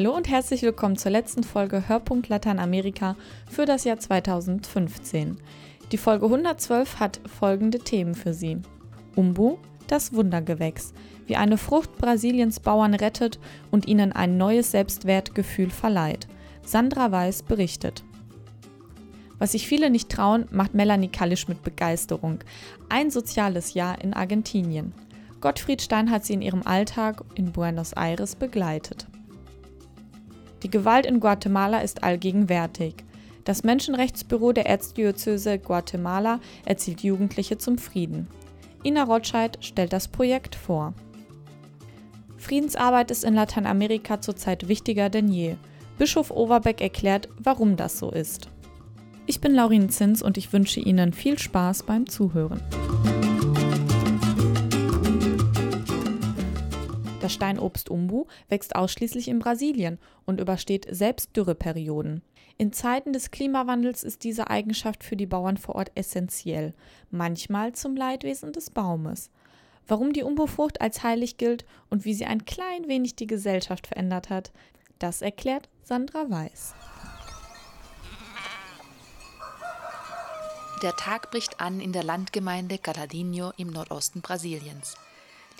Hallo und herzlich willkommen zur letzten Folge Hörpunkt Lateinamerika für das Jahr 2015. Die Folge 112 hat folgende Themen für Sie. Umbu, das Wundergewächs, wie eine Frucht Brasiliens Bauern rettet und ihnen ein neues Selbstwertgefühl verleiht. Sandra Weiß berichtet. Was sich viele nicht trauen, macht Melanie Kallisch mit Begeisterung. Ein soziales Jahr in Argentinien. Gottfried Stein hat sie in ihrem Alltag in Buenos Aires begleitet. Die Gewalt in Guatemala ist allgegenwärtig. Das Menschenrechtsbüro der Erzdiözese Guatemala erzielt Jugendliche zum Frieden. Ina Rotscheid stellt das Projekt vor. Friedensarbeit ist in Lateinamerika zurzeit wichtiger denn je. Bischof Overbeck erklärt, warum das so ist. Ich bin Laurin Zins und ich wünsche Ihnen viel Spaß beim Zuhören. Das Steinobst Umbu wächst ausschließlich in Brasilien und übersteht selbst Dürreperioden. In Zeiten des Klimawandels ist diese Eigenschaft für die Bauern vor Ort essentiell, manchmal zum Leidwesen des Baumes. Warum die Umbu-Frucht als heilig gilt und wie sie ein klein wenig die Gesellschaft verändert hat, das erklärt Sandra Weiß. Der Tag bricht an in der Landgemeinde Caladinho im Nordosten Brasiliens.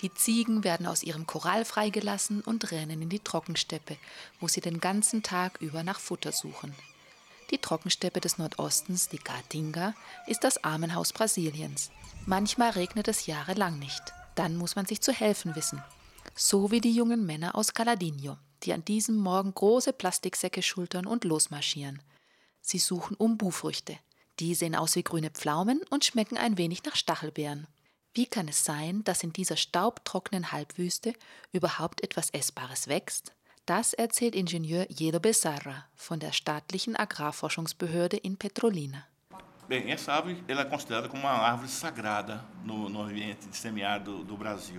Die Ziegen werden aus ihrem Korral freigelassen und rennen in die Trockensteppe, wo sie den ganzen Tag über nach Futter suchen. Die Trockensteppe des Nordostens, die Caatinga, ist das Armenhaus Brasiliens. Manchmal regnet es jahrelang nicht. Dann muss man sich zu helfen wissen. So wie die jungen Männer aus Caladinho, die an diesem Morgen große Plastiksäcke schultern und losmarschieren. Sie suchen Umbu-Früchte. Die sehen aus wie grüne Pflaumen und schmecken ein wenig nach Stachelbeeren. Wie kann es sein, dass in dieser staubtrockenen Halbwüste überhaupt etwas Essbares wächst? Das erzählt Ingenieur Jedo Besarra von der staatlichen Agrarforschungsbehörde in Petrolina.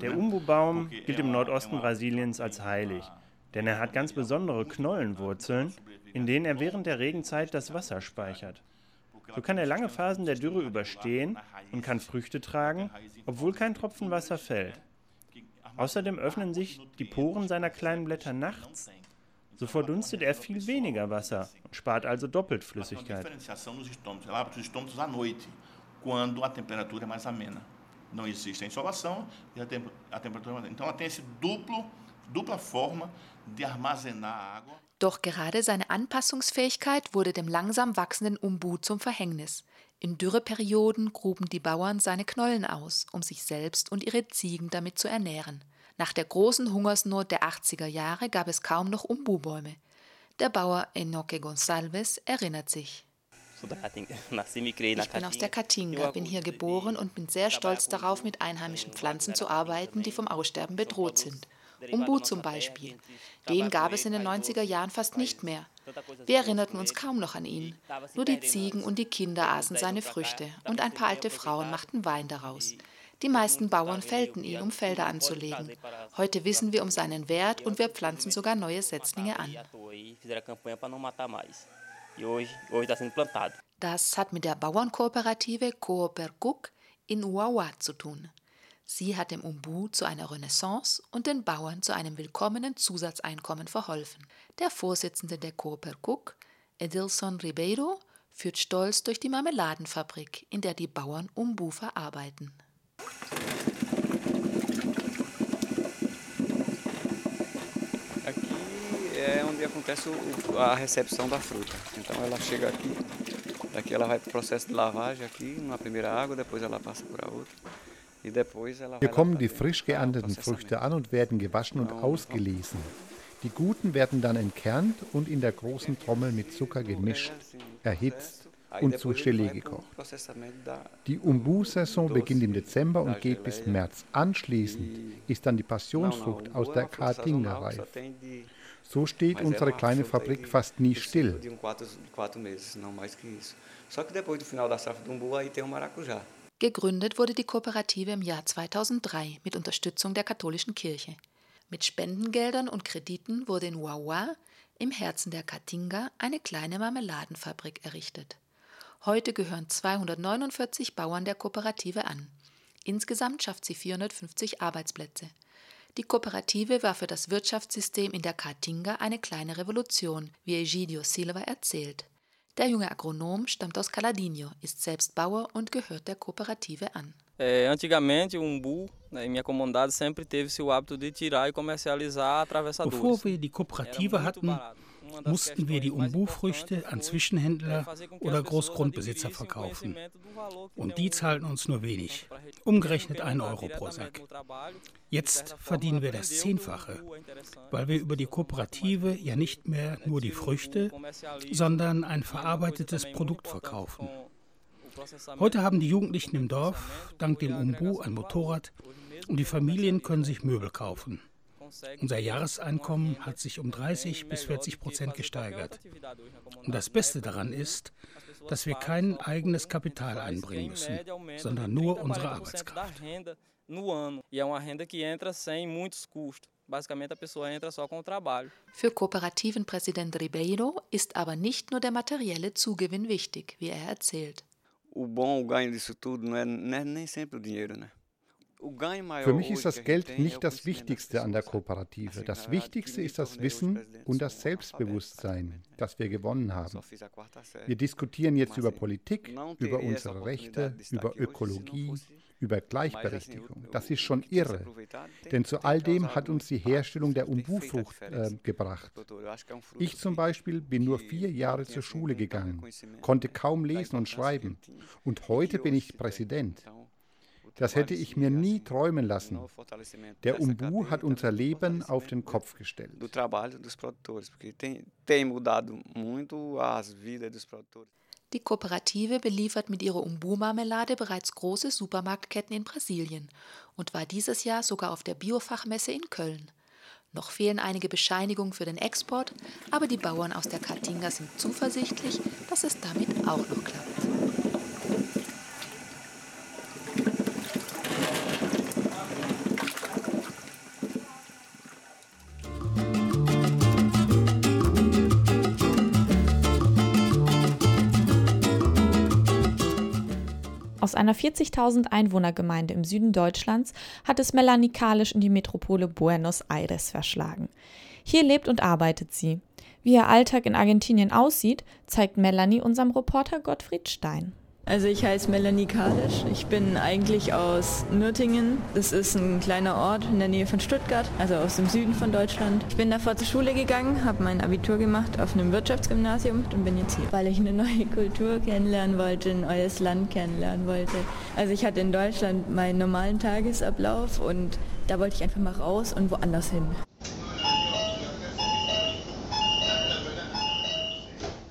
Der Umbu-Baum gilt im Nordosten Brasiliens als heilig, denn er hat ganz besondere Knollenwurzeln, in denen er während der Regenzeit das Wasser speichert. So kann er lange Phasen der Dürre überstehen und kann Früchte tragen, obwohl kein Tropfen Wasser fällt. Außerdem öffnen sich die Poren seiner kleinen Blätter nachts. So verdunstet er viel weniger Wasser und spart also doppelt Flüssigkeit. quando a temperatura é mais amena. Não existe a insolação e a, tem a temperatura Então ela tem esse duplo, dupla forma de armazenar água. Doch gerade seine Anpassungsfähigkeit wurde dem langsam wachsenden Umbu zum Verhängnis. In Dürreperioden gruben die Bauern seine Knollen aus, um sich selbst und ihre Ziegen damit zu ernähren. Nach der großen Hungersnot der 80er Jahre gab es kaum noch Umbu-Bäume. Der Bauer Enoque Gonçalves erinnert sich. Ich bin aus der Caatinga, bin hier geboren und bin sehr stolz darauf, mit einheimischen Pflanzen zu arbeiten, die vom Aussterben bedroht sind. Umbu zum Beispiel. Den gab es in den 90er Jahren fast nicht mehr. Wir erinnerten uns kaum noch an ihn. Nur die Ziegen und die Kinder aßen seine Früchte und ein paar alte Frauen machten Wein daraus. Die meisten Bauern fällten ihn, um Felder anzulegen. Heute wissen wir um seinen Wert und wir pflanzen sogar neue Setzlinge an. Das hat mit der Bauernkooperative Coopercook in Uaua zu tun. Sie hat dem Umbu zu einer Renaissance und den Bauern zu einem willkommenen Zusatzeinkommen verholfen. Der Vorsitzende der Coopercook, Edilson Ribeiro, führt stolz durch die Marmeladenfabrik, in der die Bauern Umbu verarbeiten. É onde acontece a recepção da fruta. Então ela chega aqui, daqui ela vai para o processo de lavagem aqui, numa primeira água, depois ela passa por a outra. Hier kommen die frisch geernteten Früchte an und werden gewaschen und ausgelesen. Die guten werden dann entkernt und in der großen Trommel mit Zucker gemischt, erhitzt und zu Gelee gekocht. Die Umbu-Saison beginnt im Dezember und geht bis März. Anschließend ist dann die Passionsfrucht aus der Caatinga reif. So steht unsere kleine Fabrik fast nie still. Só que depois do final da safra do umbu aí tem o maracujá. Gegründet wurde die Kooperative im Jahr 2003 mit Unterstützung der katholischen Kirche. Mit Spendengeldern und Krediten wurde in Wawa, im Herzen der Caatinga, eine kleine Marmeladenfabrik errichtet. Heute gehören 249 Bauern der Kooperative an. Insgesamt schafft sie 450 Arbeitsplätze. Die Kooperative war für das Wirtschaftssystem in der Caatinga eine kleine Revolution, wie Egidio Silva erzählt. Der junge Agronom stammt aus Caladinho, ist selbst Bauer und gehört der Kooperative an. É, antigamente, o umbu, né, minha comunidade, sempre teve-se o hábito de tirar e comercializar atravessadores. Bevor wir die Kooperative hatten, mussten wir die Umbu-Früchte an Zwischenhändler oder Großgrundbesitzer verkaufen. Und die zahlten uns nur wenig, umgerechnet 1 Euro pro Sack. Jetzt verdienen wir das Zehnfache, weil wir über die Kooperative ja nicht mehr nur die Früchte, sondern ein verarbeitetes Produkt verkaufen. Heute haben die Jugendlichen im Dorf dank dem Umbu ein Motorrad und die Familien können sich Möbel kaufen. Unser Jahreseinkommen hat sich um 30 bis 40 Prozent gesteigert. Und das Beste daran ist, dass wir kein eigenes Kapital einbringen müssen, sondern nur unsere Arbeitskraft. Für Kooperativenpräsident Ribeiro ist aber nicht nur der materielle Zugewinn wichtig, wie er erzählt. O bom, o ganho disso tudo não é, não é nem sempre o dinheiro, né? Für mich ist das Geld nicht das Wichtigste an der Kooperative. Das Wichtigste ist das Wissen und das Selbstbewusstsein, das wir gewonnen haben. Wir diskutieren jetzt über Politik, über unsere Rechte, über Ökologie, über Gleichberechtigung. Das ist schon irre, denn zu all dem hat uns die Herstellung der Umbu-Frucht äh, gebracht. Ich zum Beispiel bin nur vier Jahre zur Schule gegangen, konnte kaum lesen und schreiben und heute bin ich Präsident. Das hätte ich mir nie träumen lassen. Der Umbu hat unser Leben auf den Kopf gestellt. Die Kooperative beliefert mit ihrer Umbu-Marmelade bereits große Supermarktketten in Brasilien und war dieses Jahr sogar auf der Biofachmesse in Köln. Noch fehlen einige Bescheinigungen für den Export, aber die Bauern aus der Caatinga sind zuversichtlich, dass es damit auch noch klappt. Aus einer 40.000 Einwohnergemeinde im Süden Deutschlands hat es Melanie Kalisch in die Metropole Buenos Aires verschlagen. Hier lebt und arbeitet sie. Wie ihr Alltag in Argentinien aussieht, zeigt Melanie unserem Reporter Gottfried Stein. Also ich heiße Melanie Kalisch. Ich bin eigentlich aus Nürtingen. Das ist ein kleiner Ort in der Nähe von Stuttgart, also aus dem Süden von Deutschland. Ich bin davor zur Schule gegangen, habe mein Abitur gemacht auf einem Wirtschaftsgymnasium und bin jetzt hier, weil ich eine neue Kultur kennenlernen wollte, ein neues Land kennenlernen wollte. Also ich hatte in Deutschland meinen normalen Tagesablauf und da wollte ich einfach mal raus und woanders hin.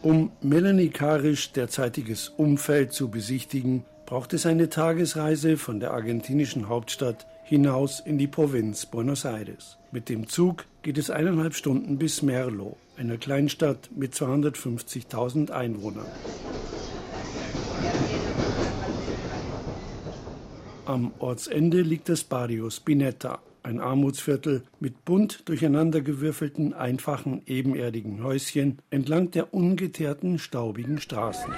Um Melanie Karisch derzeitiges Umfeld zu besichtigen, braucht es eine Tagesreise von der argentinischen Hauptstadt hinaus in die Provinz Buenos Aires. Mit dem Zug geht es eineinhalb Stunden bis Merlo, einer Kleinstadt mit 250.000 Einwohnern. Am Ortsende liegt das Barrio Spinetta, ein Armutsviertel mit bunt durcheinandergewürfelten, einfachen, ebenerdigen Häuschen entlang der ungeteerten, staubigen Straßen.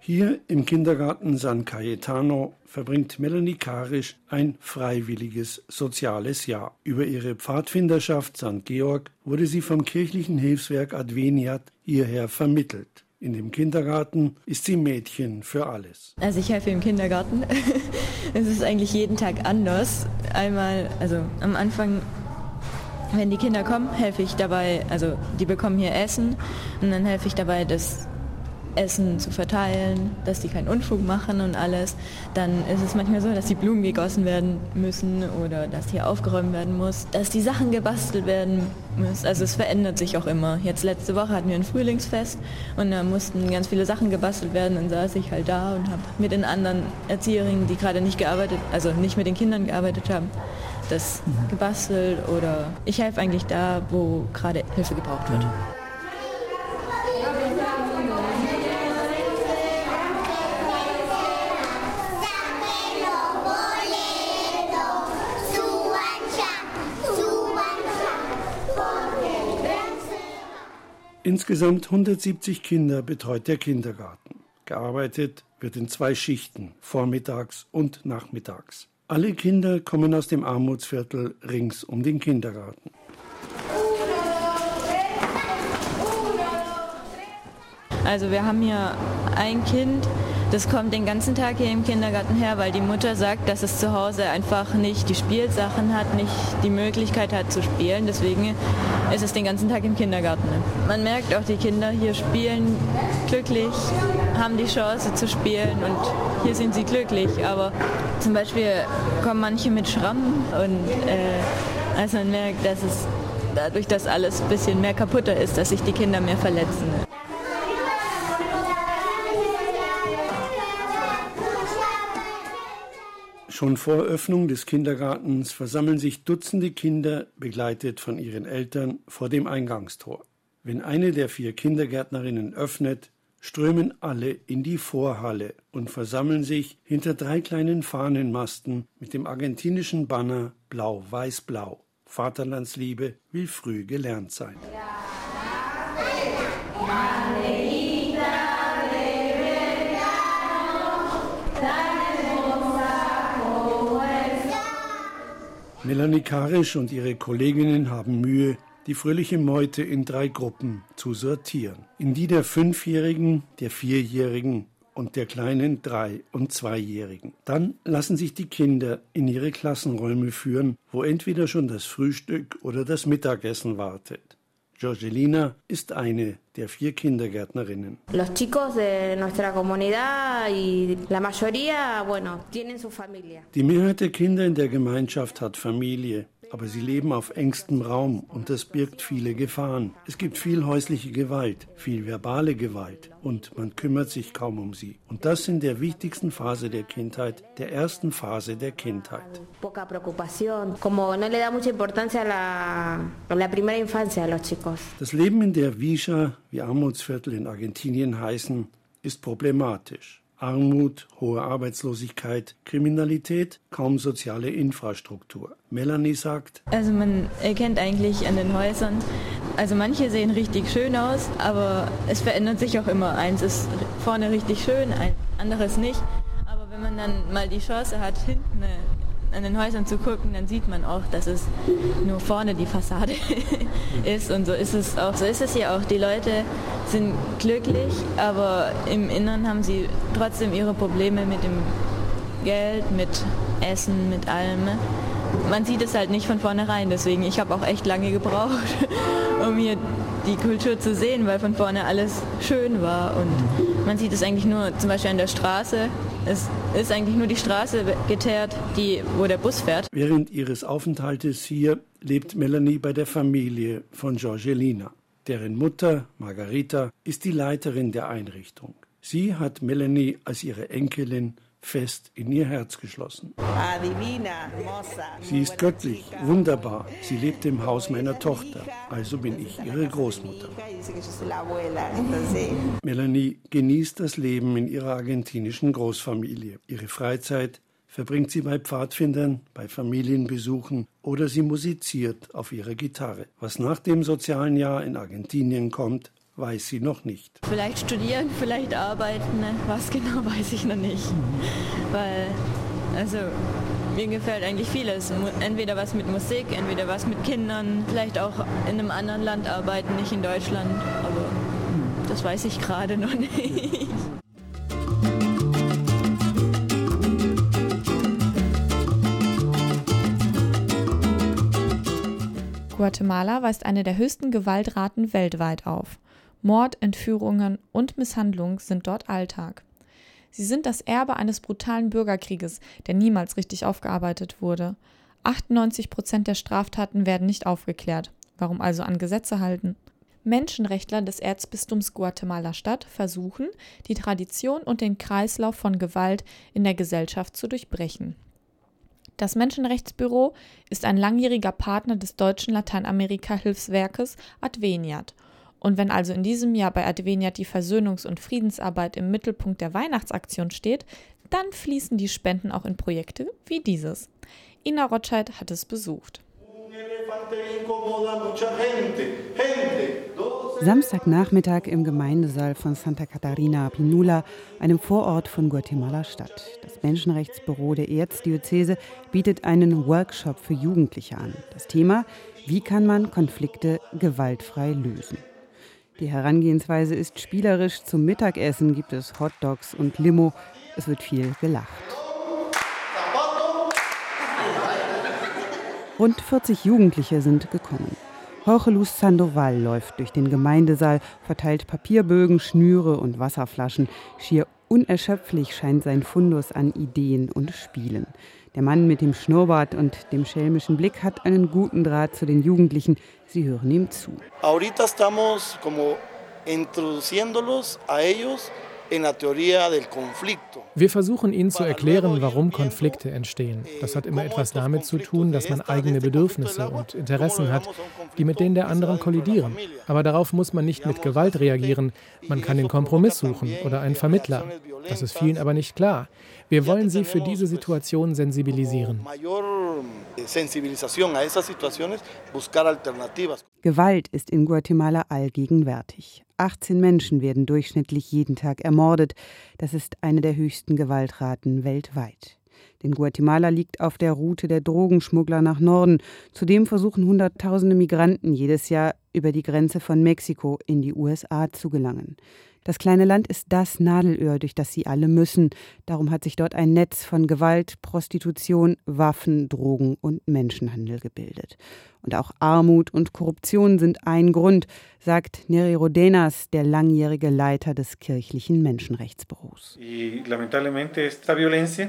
Hier im Kindergarten San Cayetano verbringt Melanie Karisch ein freiwilliges soziales Jahr. Über ihre Pfadfinderschaft St. Georg wurde sie vom kirchlichen Hilfswerk Adveniat hierher vermittelt. In dem Kindergarten ist sie Mädchen für alles. Also ich helfe im Kindergarten. es ist eigentlich jeden Tag anders. Einmal, also am Anfang, wenn die Kinder kommen, helfe ich dabei, also die bekommen hier Essen und dann helfe ich dabei, dass Essen zu verteilen, dass die keinen Unfug machen und alles. Dann ist es manchmal so, dass die Blumen gegossen werden müssen oder dass hier aufgeräumt werden muss, dass die Sachen gebastelt werden müssen. Also es verändert sich auch immer. Jetzt letzte Woche hatten wir ein Frühlingsfest und da mussten ganz viele Sachen gebastelt werden. Dann saß ich halt da und habe mit den anderen Erzieherinnen, die gerade nicht gearbeitet, also nicht mit den Kindern gearbeitet haben, das gebastelt oder ich helfe eigentlich da, wo gerade Hilfe gebraucht wird. Insgesamt 170 Kinder betreut der Kindergarten. Gearbeitet wird in zwei Schichten, vormittags und nachmittags. Alle Kinder kommen aus dem Armutsviertel rings um den Kindergarten. Also wir haben hier ein Kind, das kommt den ganzen Tag hier im Kindergarten her, weil die Mutter sagt, dass es zu Hause einfach nicht die Spielsachen hat, nicht die Möglichkeit hat zu spielen. Deswegen ist es den ganzen Tag im Kindergarten. Man merkt auch, die Kinder hier spielen glücklich, haben die Chance zu spielen und hier sind sie glücklich. Aber zum Beispiel kommen manche mit Schrammen und äh, also man merkt, dass es dadurch, dass alles ein bisschen mehr kaputter ist, dass sich die Kinder mehr verletzen. Schon vor Öffnung des Kindergartens versammeln sich Dutzende Kinder, begleitet von ihren Eltern, vor dem Eingangstor. Wenn eine der vier Kindergärtnerinnen öffnet, strömen alle in die Vorhalle und versammeln sich hinter drei kleinen Fahnenmasten mit dem argentinischen Banner Blau-Weiß-Blau. Vaterlandsliebe will früh gelernt sein. Ja. Melanie Karisch und ihre Kolleginnen haben Mühe, die fröhliche Meute in drei Gruppen zu sortieren. In die der Fünfjährigen, der Vierjährigen und der kleinen Drei- und Zweijährigen. Dann lassen sich die Kinder in ihre Klassenräume führen, wo entweder schon das Frühstück oder das Mittagessen wartet. Jorgelina ist eine der vier Kindergärtnerinnen. Die Mehrheit der Kinder in der Gemeinschaft hat Familie aber sie leben auf engstem Raum und das birgt viele Gefahren. Es gibt viel häusliche Gewalt, viel verbale Gewalt und man kümmert sich kaum um sie. Und das in der wichtigsten Phase der Kindheit, der ersten Phase der Kindheit. Poca preocupación, como no le da mucha importancia a la, a la primera infancia a los chicos. Das Leben in der Villa, wie Armutsviertel in Argentinien heißen, ist problematisch. Armut, hohe Arbeitslosigkeit, Kriminalität, kaum soziale Infrastruktur. Melanie sagt, also man erkennt eigentlich an den Häusern, also manche sehen richtig schön aus, aber es verändert sich auch immer. Eins ist vorne richtig schön, ein anderes nicht. Aber wenn man dann mal die Chance hat, hinten an den Häusern zu gucken, dann sieht man auch, dass es nur vorne die Fassade ist. Und so ist es auch. So ist es hier auch. Die Leute sind glücklich, aber im Inneren haben sie trotzdem ihre Probleme mit dem Geld, mit Essen, mit allem. Man sieht es halt nicht von vornherein. Deswegen, ich habe auch echt lange gebraucht, um hier die Kultur zu sehen, weil von vorne alles schön war. Und man sieht es eigentlich nur zum Beispiel an der Straße. Es ist eigentlich nur die Straße geteert, die, wo der Bus fährt. Während ihres Aufenthaltes hier lebt Melanie bei der Familie von Georgelina. Deren Mutter, Margarita, ist die Leiterin der Einrichtung. Sie hat Melanie als ihre Enkelin fest in ihr Herz geschlossen. Sie ist göttlich, wunderbar. Sie lebt im Haus meiner Tochter, also bin ich ihre Großmutter. Melanie genießt das Leben in ihrer argentinischen Großfamilie. Ihre Freizeit verbringt sie bei Pfadfindern, bei Familienbesuchen oder sie musiziert auf ihrer Gitarre. Was nach dem sozialen Jahr in Argentinien kommt, weiß sie noch nicht. Vielleicht studieren, vielleicht arbeiten, ne? was genau weiß ich noch nicht. Weil, also mir gefällt eigentlich vieles. Entweder was mit Musik, entweder was mit Kindern, vielleicht auch in einem anderen Land arbeiten, nicht in Deutschland. Aber das weiß ich gerade noch nicht. Guatemala weist eine der höchsten Gewaltraten weltweit auf. Mord, Entführungen und Misshandlung sind dort Alltag. Sie sind das Erbe eines brutalen Bürgerkrieges, der niemals richtig aufgearbeitet wurde. 98 Prozent der Straftaten werden nicht aufgeklärt. Warum also an Gesetze halten? Menschenrechtler des Erzbistums Guatemala-Stadt versuchen, die Tradition und den Kreislauf von Gewalt in der Gesellschaft zu durchbrechen. Das Menschenrechtsbüro ist ein langjähriger Partner des deutschen Lateinamerika-Hilfswerkes Adveniat und wenn also in diesem Jahr bei Adveniat die Versöhnungs- und Friedensarbeit im Mittelpunkt der Weihnachtsaktion steht, dann fließen die Spenden auch in Projekte wie dieses. Ina Rotscheid hat es besucht. Samstagnachmittag im Gemeindesaal von Santa Catarina Pinula, einem Vorort von Guatemala-Stadt. Das Menschenrechtsbüro der Erzdiözese bietet einen Workshop für Jugendliche an. Das Thema: Wie kann man Konflikte gewaltfrei lösen? Die Herangehensweise ist spielerisch. Zum Mittagessen gibt es Hotdogs und Limo. Es wird viel gelacht. Rund 40 Jugendliche sind gekommen. Jorge Luz Sandoval läuft durch den Gemeindesaal, verteilt Papierbögen, Schnüre und Wasserflaschen. Schier unerschöpflich scheint sein Fundus an Ideen und Spielen. Der Mann mit dem Schnurrbart und dem schelmischen Blick hat einen guten Draht zu den Jugendlichen. Sie hören ihm zu. Ahorita estamos como introduciéndolos a ellos wir versuchen Ihnen zu erklären, warum Konflikte entstehen. Das hat immer etwas damit zu tun, dass man eigene Bedürfnisse und Interessen hat, die mit denen der anderen kollidieren. Aber darauf muss man nicht mit Gewalt reagieren. Man kann den Kompromiss suchen oder einen Vermittler. Das ist vielen aber nicht klar. Wir wollen Sie für diese Situation sensibilisieren. Gewalt ist in Guatemala allgegenwärtig. 18 Menschen werden durchschnittlich jeden Tag ermordet. Das ist eine der höchsten Gewaltraten weltweit. Denn Guatemala liegt auf der Route der Drogenschmuggler nach Norden. Zudem versuchen Hunderttausende Migranten jedes Jahr über die Grenze von Mexiko in die USA zu gelangen. Das kleine Land ist das Nadelöhr, durch das sie alle müssen. Darum hat sich dort ein Netz von Gewalt, Prostitution, Waffen, Drogen und Menschenhandel gebildet. Und auch Armut und Korruption sind ein Grund, sagt Neri Rodenas, der langjährige Leiter des kirchlichen Menschenrechtsbüros. Y, lamentablemente esta violencia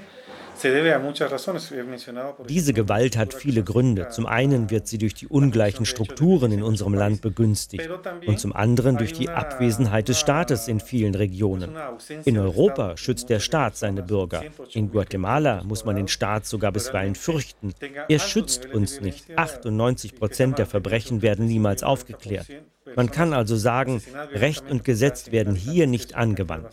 diese Gewalt hat viele Gründe. Zum einen wird sie durch die ungleichen Strukturen in unserem Land begünstigt und zum anderen durch die Abwesenheit des Staates in vielen Regionen. In Europa schützt der Staat seine Bürger. In Guatemala muss man den Staat sogar bisweilen fürchten. Er schützt uns nicht. 98 Prozent der Verbrechen werden niemals aufgeklärt. Man kann also sagen, Recht und Gesetz werden hier nicht angewandt.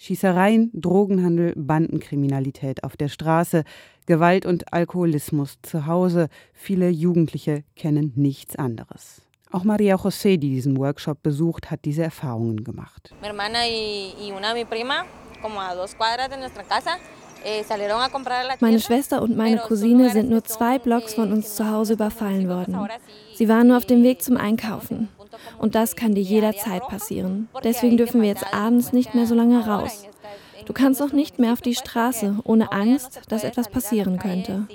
Schießereien, Drogenhandel, Bandenkriminalität auf der Straße, Gewalt und Alkoholismus zu Hause. Viele Jugendliche kennen nichts anderes. Auch Maria José, die diesen Workshop besucht, hat diese Erfahrungen gemacht. Mi hermana y, y una mi prima, como a dos cuadras de nuestra casa, meine Schwester und meine Cousine sind nur zwei Blocks von uns zu Hause überfallen worden. Sie waren nur auf dem Weg zum Einkaufen. Und das kann dir jederzeit passieren. Deswegen dürfen wir jetzt abends nicht mehr so lange raus. Du kannst auch nicht mehr auf die Straße, ohne Angst, dass etwas passieren könnte.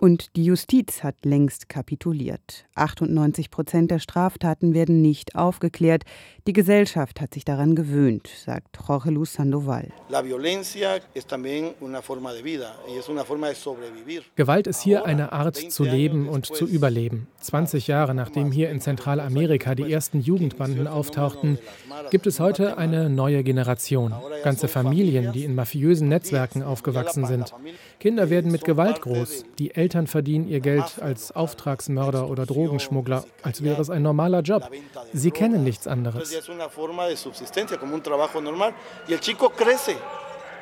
Und die Justiz hat längst kapituliert. 98 Prozent der Straftaten werden nicht aufgeklärt. Die Gesellschaft hat sich daran gewöhnt, sagt Jorge Luz Sandoval. Gewalt ist hier eine Art zu leben und zu überleben. 20 Jahre nachdem hier in Zentralamerika die ersten Jugendbanden auftauchten, gibt es heute eine neue Generation. Ganze Familien, die in mafiösen Netzwerken aufgewachsen sind. Kinder werden mit Gewalt groß. Die Eltern verdienen ihr Geld als Auftragsmörder oder Drogenschmuggler, als wäre es ein normaler Job. Sie kennen nichts anderes.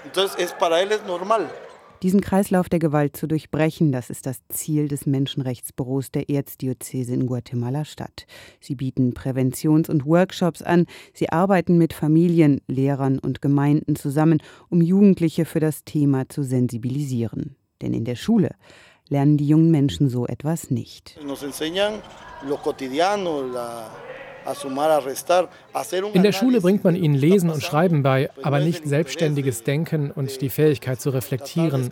Entonces es para él es normal. Diesen Kreislauf der Gewalt zu durchbrechen, das ist das Ziel des Menschenrechtsbüros der Erzdiözese in Guatemala-Stadt. Sie bieten Präventions- und Workshops an. Sie arbeiten mit Familien, Lehrern und Gemeinden zusammen, um Jugendliche für das Thema zu sensibilisieren. Denn in der Schule lernen die jungen Menschen so etwas nicht. Nos enseñan lo cotidiano, la in der Schule bringt man ihnen Lesen und Schreiben bei, aber nicht selbstständiges Denken und die Fähigkeit zu reflektieren.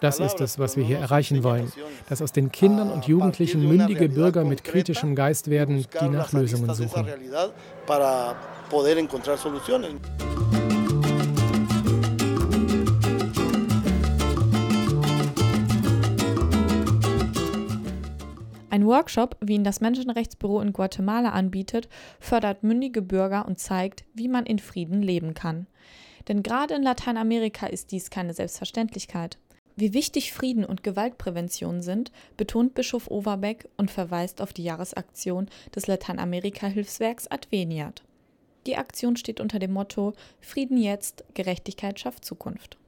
Das ist es, was wir hier erreichen wollen. Dass aus den Kindern und Jugendlichen mündige Bürger mit kritischem Geist werden, die nach Lösungen suchen. Workshop, wie ihn das Menschenrechtsbüro in Guatemala anbietet, fördert mündige Bürger und zeigt, wie man in Frieden leben kann. Denn gerade in Lateinamerika ist dies keine Selbstverständlichkeit. Wie wichtig Frieden und Gewaltprävention sind, betont Bischof Overbeck und verweist auf die Jahresaktion des Lateinamerika-Hilfswerks Adveniat. Die Aktion steht unter dem Motto Frieden jetzt, Gerechtigkeit schafft Zukunft.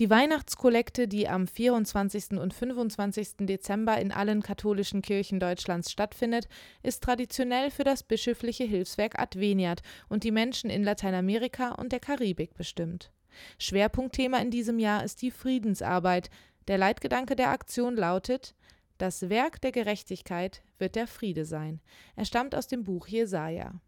Die Weihnachtskollekte, die am 24. und 25. Dezember in allen katholischen Kirchen Deutschlands stattfindet, ist traditionell für das bischöfliche Hilfswerk Adveniat und die Menschen in Lateinamerika und der Karibik bestimmt. Schwerpunktthema in diesem Jahr ist die Friedensarbeit. Der Leitgedanke der Aktion lautet: Das Werk der Gerechtigkeit wird der Friede sein. Er stammt aus dem Buch Jesaja.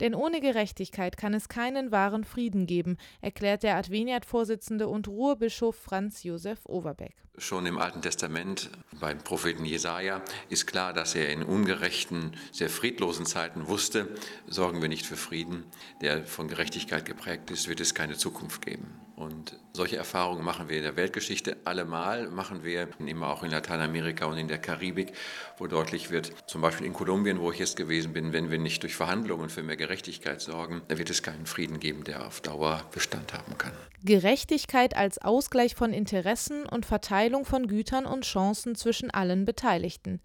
Denn ohne Gerechtigkeit kann es keinen wahren Frieden geben, erklärt der Adveniat-Vorsitzende und Ruhrbischof Franz Josef Overbeck. Schon im Alten Testament beim Propheten Jesaja ist klar, dass er in ungerechten, sehr friedlosen Zeiten wusste, sorgen wir nicht für Frieden, der von Gerechtigkeit geprägt ist, wird es keine Zukunft geben. Und solche Erfahrungen machen wir in der Weltgeschichte allemal, machen wir immer auch in Lateinamerika und in der Karibik, wo deutlich wird, zum Beispiel in Kolumbien, wo ich jetzt gewesen bin, wenn wir nicht durch Verhandlungen für mehr Gerechtigkeit sorgen, da wird es keinen Frieden geben, der auf Dauer Bestand haben kann. Gerechtigkeit als Ausgleich von Interessen und Verteilung von Gütern und Chancen zwischen allen Beteiligten.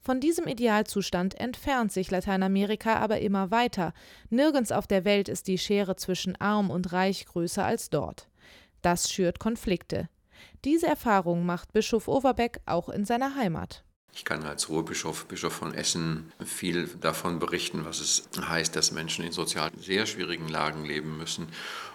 Von diesem Idealzustand entfernt sich Lateinamerika aber immer weiter. Nirgends auf der Welt ist die Schere zwischen arm und reich größer als dort. Das schürt Konflikte. Diese Erfahrung macht Bischof Overbeck auch in seiner Heimat. Ich kann als Ruhrbischof, Bischof von Essen, viel davon berichten, was es heißt, dass Menschen in sozial sehr schwierigen Lagen leben müssen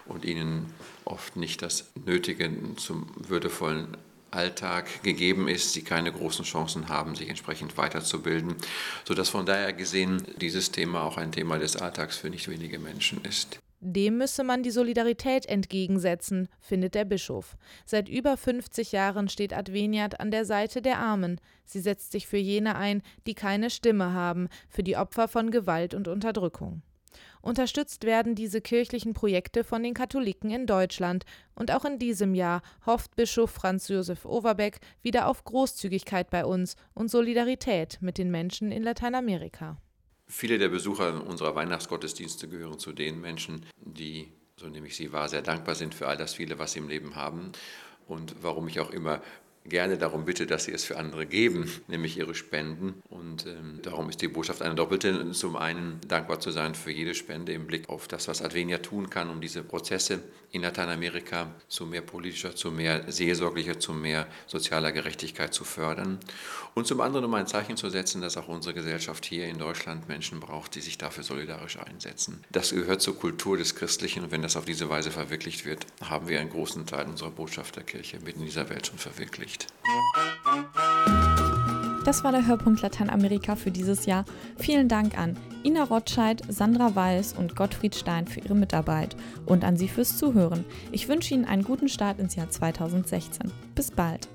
und ihnen oft nicht das Nötige zum würdevollen Alltag gegeben ist, sie keine großen Chancen haben, sich entsprechend weiterzubilden, sodass von daher gesehen dieses Thema auch ein Thema des Alltags für nicht wenige Menschen ist. Dem müsse man die Solidarität entgegensetzen, findet der Bischof. Seit über 50 Jahren steht Adveniat an der Seite der Armen. Sie setzt sich für jene ein, die keine Stimme haben, für die Opfer von Gewalt und Unterdrückung. Unterstützt werden diese kirchlichen Projekte von den Katholiken in Deutschland, und auch in diesem Jahr hofft Bischof Franz Josef Overbeck wieder auf Großzügigkeit bei uns und Solidarität mit den Menschen in Lateinamerika. Viele der Besucher unserer Weihnachtsgottesdienste gehören zu den Menschen, die, so nehme ich sie wahr, sehr dankbar sind für all das viele, was sie im Leben haben. Und warum ich auch immer gerne darum bitte, dass sie es für andere geben, nämlich ihre Spenden. Und ähm, darum ist die Botschaft eine doppelte. Zum einen dankbar zu sein für jede Spende im Blick auf das, was Advenia tun kann, um diese Prozesse in Lateinamerika zu mehr politischer, zu mehr seelsorglicher, zu mehr sozialer Gerechtigkeit zu fördern. Und zum anderen, um ein Zeichen zu setzen, dass auch unsere Gesellschaft hier in Deutschland Menschen braucht, die sich dafür solidarisch einsetzen. Das gehört zur Kultur des Christlichen und wenn das auf diese Weise verwirklicht wird, haben wir einen großen Teil unserer Botschaft der Kirche mitten in dieser Welt schon verwirklicht nicht. Das war der Hörpunkt Lateinamerika für dieses Jahr. Vielen Dank an Ina Rotscheid, Sandra Weiß und Gottfried Stein für ihre Mitarbeit und an Sie fürs Zuhören. Ich wünsche Ihnen einen guten Start ins Jahr 2016. Bis bald.